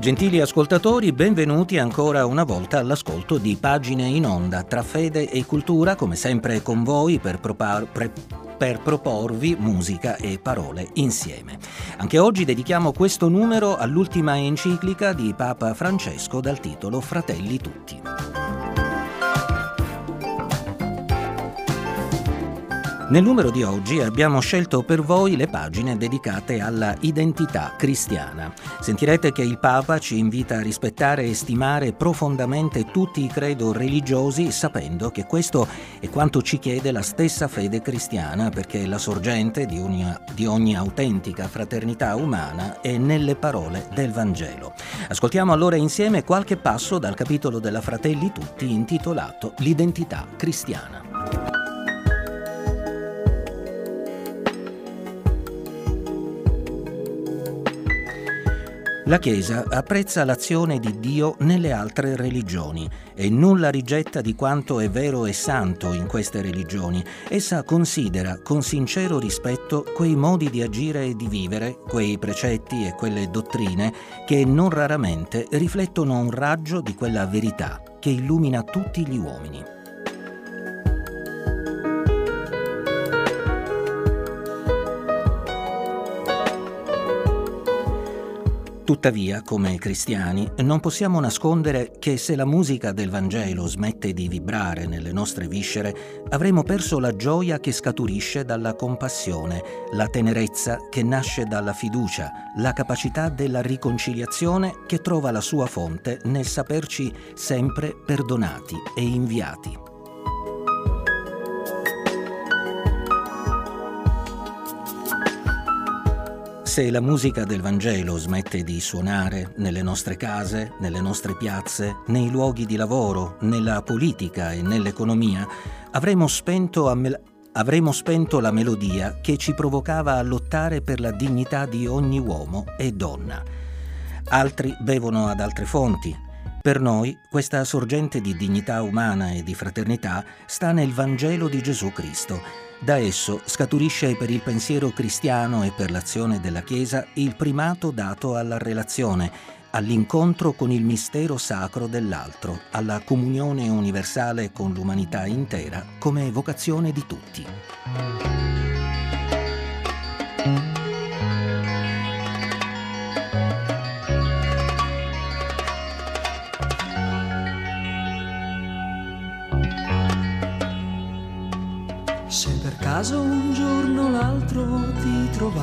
Gentili ascoltatori, benvenuti ancora una volta all'ascolto di Pagine in onda tra fede e cultura, come sempre con voi per, propar- pre- per proporvi musica e parole insieme. Anche oggi dedichiamo questo numero all'ultima enciclica di Papa Francesco dal titolo Fratelli tutti. Nel numero di oggi abbiamo scelto per voi le pagine dedicate alla identità cristiana. Sentirete che il Papa ci invita a rispettare e stimare profondamente tutti i credo religiosi, sapendo che questo è quanto ci chiede la stessa fede cristiana, perché la sorgente di ogni, di ogni autentica fraternità umana è nelle parole del Vangelo. Ascoltiamo allora insieme qualche passo dal capitolo della Fratelli Tutti intitolato L'identità cristiana. La Chiesa apprezza l'azione di Dio nelle altre religioni e nulla rigetta di quanto è vero e santo in queste religioni. Essa considera con sincero rispetto quei modi di agire e di vivere, quei precetti e quelle dottrine che non raramente riflettono un raggio di quella verità che illumina tutti gli uomini. Tuttavia, come cristiani, non possiamo nascondere che se la musica del Vangelo smette di vibrare nelle nostre viscere, avremo perso la gioia che scaturisce dalla compassione, la tenerezza che nasce dalla fiducia, la capacità della riconciliazione che trova la sua fonte nel saperci sempre perdonati e inviati. Se la musica del Vangelo smette di suonare nelle nostre case, nelle nostre piazze, nei luoghi di lavoro, nella politica e nell'economia, avremo spento, me- avremo spento la melodia che ci provocava a lottare per la dignità di ogni uomo e donna. Altri bevono ad altre fonti, per noi questa sorgente di dignità umana e di fraternità sta nel Vangelo di Gesù Cristo da esso scaturisce per il pensiero cristiano e per l'azione della Chiesa il primato dato alla relazione, all'incontro con il mistero sacro dell'altro, alla comunione universale con l'umanità intera come vocazione di tutti.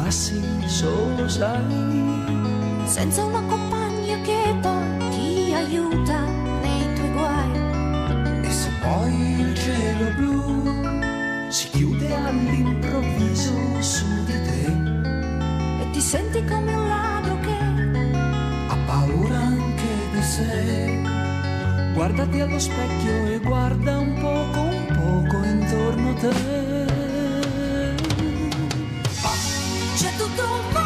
Trovassi solo, sai, senza una compagna che poi ti aiuta nei tuoi guai. E se poi il cielo blu si chiude all'improvviso su di te e ti senti come un ladro che ha paura anche di sé. Guardati allo specchio e guarda un poco, un poco intorno a te. don't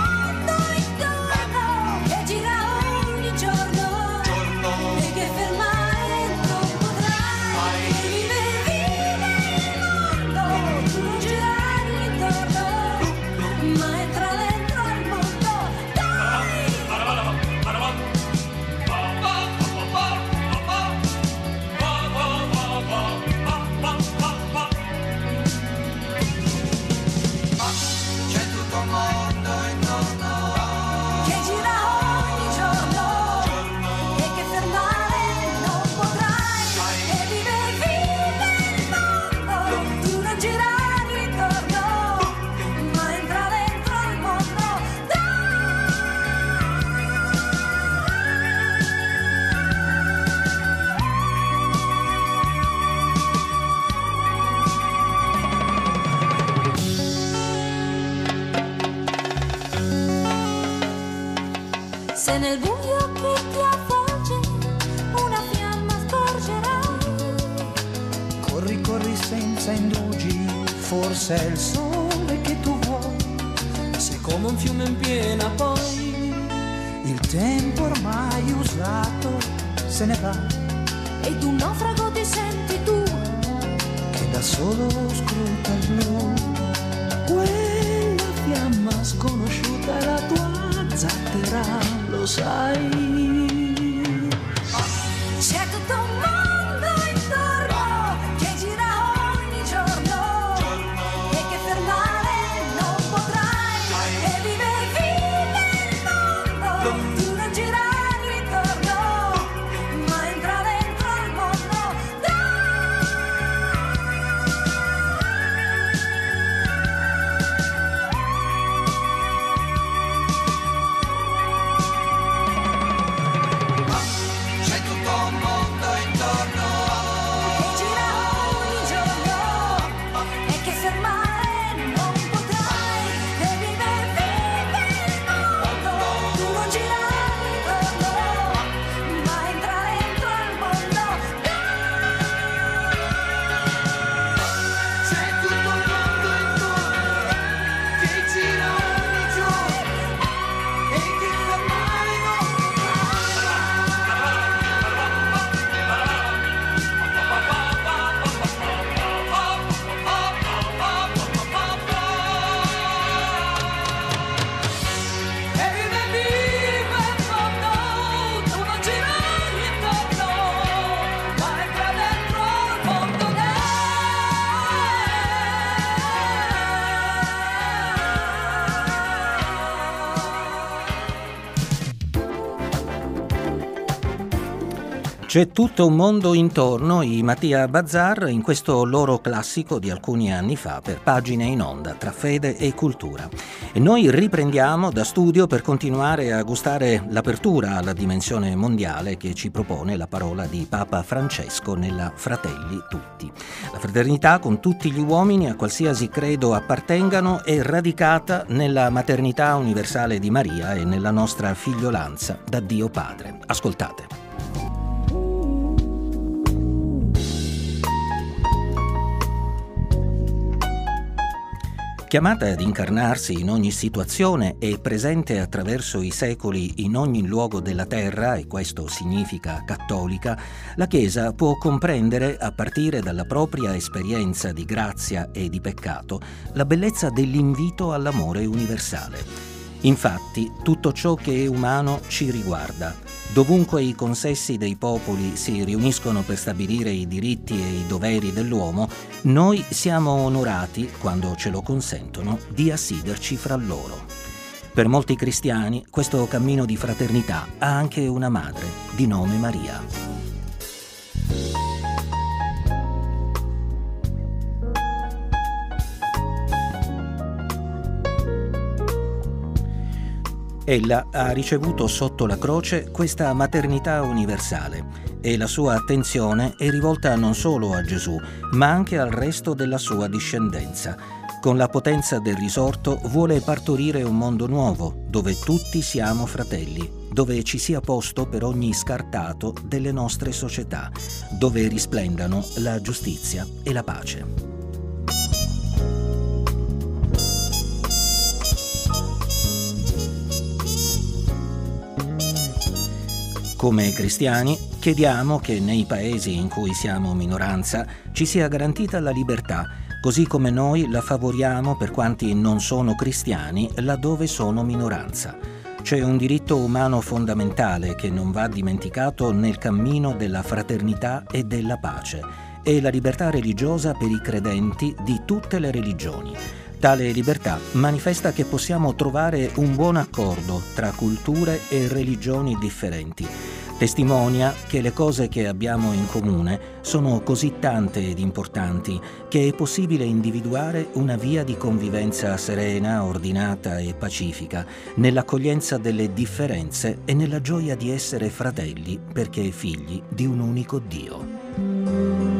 Se nel buio che ti avvolge una fiamma scorgerai. Corri, corri senza indugi, forse è il sole che tu vuoi. Se come un fiume in piena poi, il tempo ormai usato se ne va ed un naufrago ti senti tu che da solo scruta il blu. Lo C'è tutto un mondo intorno, i Mattia Bazzar, in questo loro classico di alcuni anni fa per pagine in onda tra fede e cultura. E noi riprendiamo da studio per continuare a gustare l'apertura alla dimensione mondiale che ci propone la parola di Papa Francesco nella Fratelli Tutti. La fraternità con tutti gli uomini a qualsiasi credo appartengano è radicata nella maternità universale di Maria e nella nostra figliolanza da Dio Padre. Ascoltate. Chiamata ad incarnarsi in ogni situazione e presente attraverso i secoli in ogni luogo della terra, e questo significa cattolica, la Chiesa può comprendere, a partire dalla propria esperienza di grazia e di peccato, la bellezza dell'invito all'amore universale. Infatti, tutto ciò che è umano ci riguarda. Dovunque i consessi dei popoli si riuniscono per stabilire i diritti e i doveri dell'uomo, noi siamo onorati, quando ce lo consentono, di assiderci fra loro. Per molti cristiani questo cammino di fraternità ha anche una madre, di nome Maria. Ella ha ricevuto sotto la croce questa maternità universale e la sua attenzione è rivolta non solo a Gesù, ma anche al resto della sua discendenza. Con la potenza del risorto vuole partorire un mondo nuovo, dove tutti siamo fratelli, dove ci sia posto per ogni scartato delle nostre società, dove risplendano la giustizia e la pace. Come cristiani chiediamo che nei paesi in cui siamo minoranza ci sia garantita la libertà, così come noi la favoriamo per quanti non sono cristiani laddove sono minoranza. C'è un diritto umano fondamentale che non va dimenticato nel cammino della fraternità e della pace, e la libertà religiosa per i credenti di tutte le religioni. Tale libertà manifesta che possiamo trovare un buon accordo tra culture e religioni differenti. Testimonia che le cose che abbiamo in comune sono così tante ed importanti che è possibile individuare una via di convivenza serena, ordinata e pacifica, nell'accoglienza delle differenze e nella gioia di essere fratelli perché figli di un unico Dio.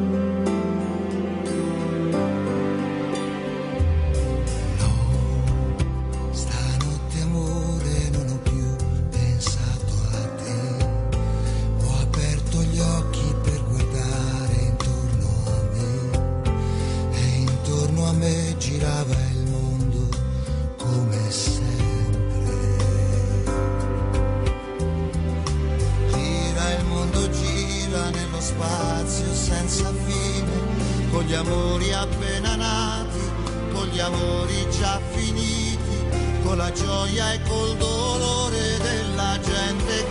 spazio senza fine, con gli amori appena nati, con gli amori già finiti, con la gioia e col dolore della gente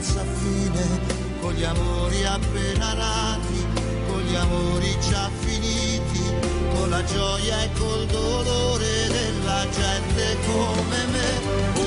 senza fine, con gli amori appena nati, con gli amori già finiti, con la gioia e col dolore della gente come me.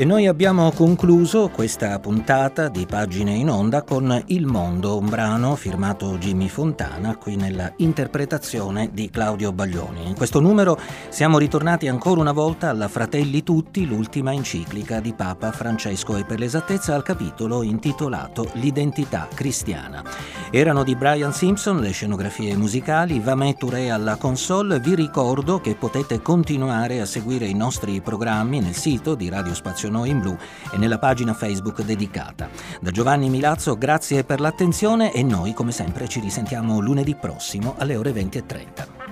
E noi abbiamo concluso questa puntata di Pagine in Onda con Il Mondo, un brano firmato Jimmy Fontana, qui nella interpretazione di Claudio Baglioni. In questo numero siamo ritornati ancora una volta alla Fratelli Tutti, l'ultima enciclica di Papa Francesco e per l'esattezza al capitolo intitolato L'identità cristiana. Erano di Brian Simpson le scenografie musicali, Vamè Touré alla console. Vi ricordo che potete continuare a seguire i nostri programmi nel sito di Radio Spazio Noi in Blu e nella pagina Facebook dedicata. Da Giovanni Milazzo grazie per l'attenzione e noi come sempre ci risentiamo lunedì prossimo alle ore 20.30.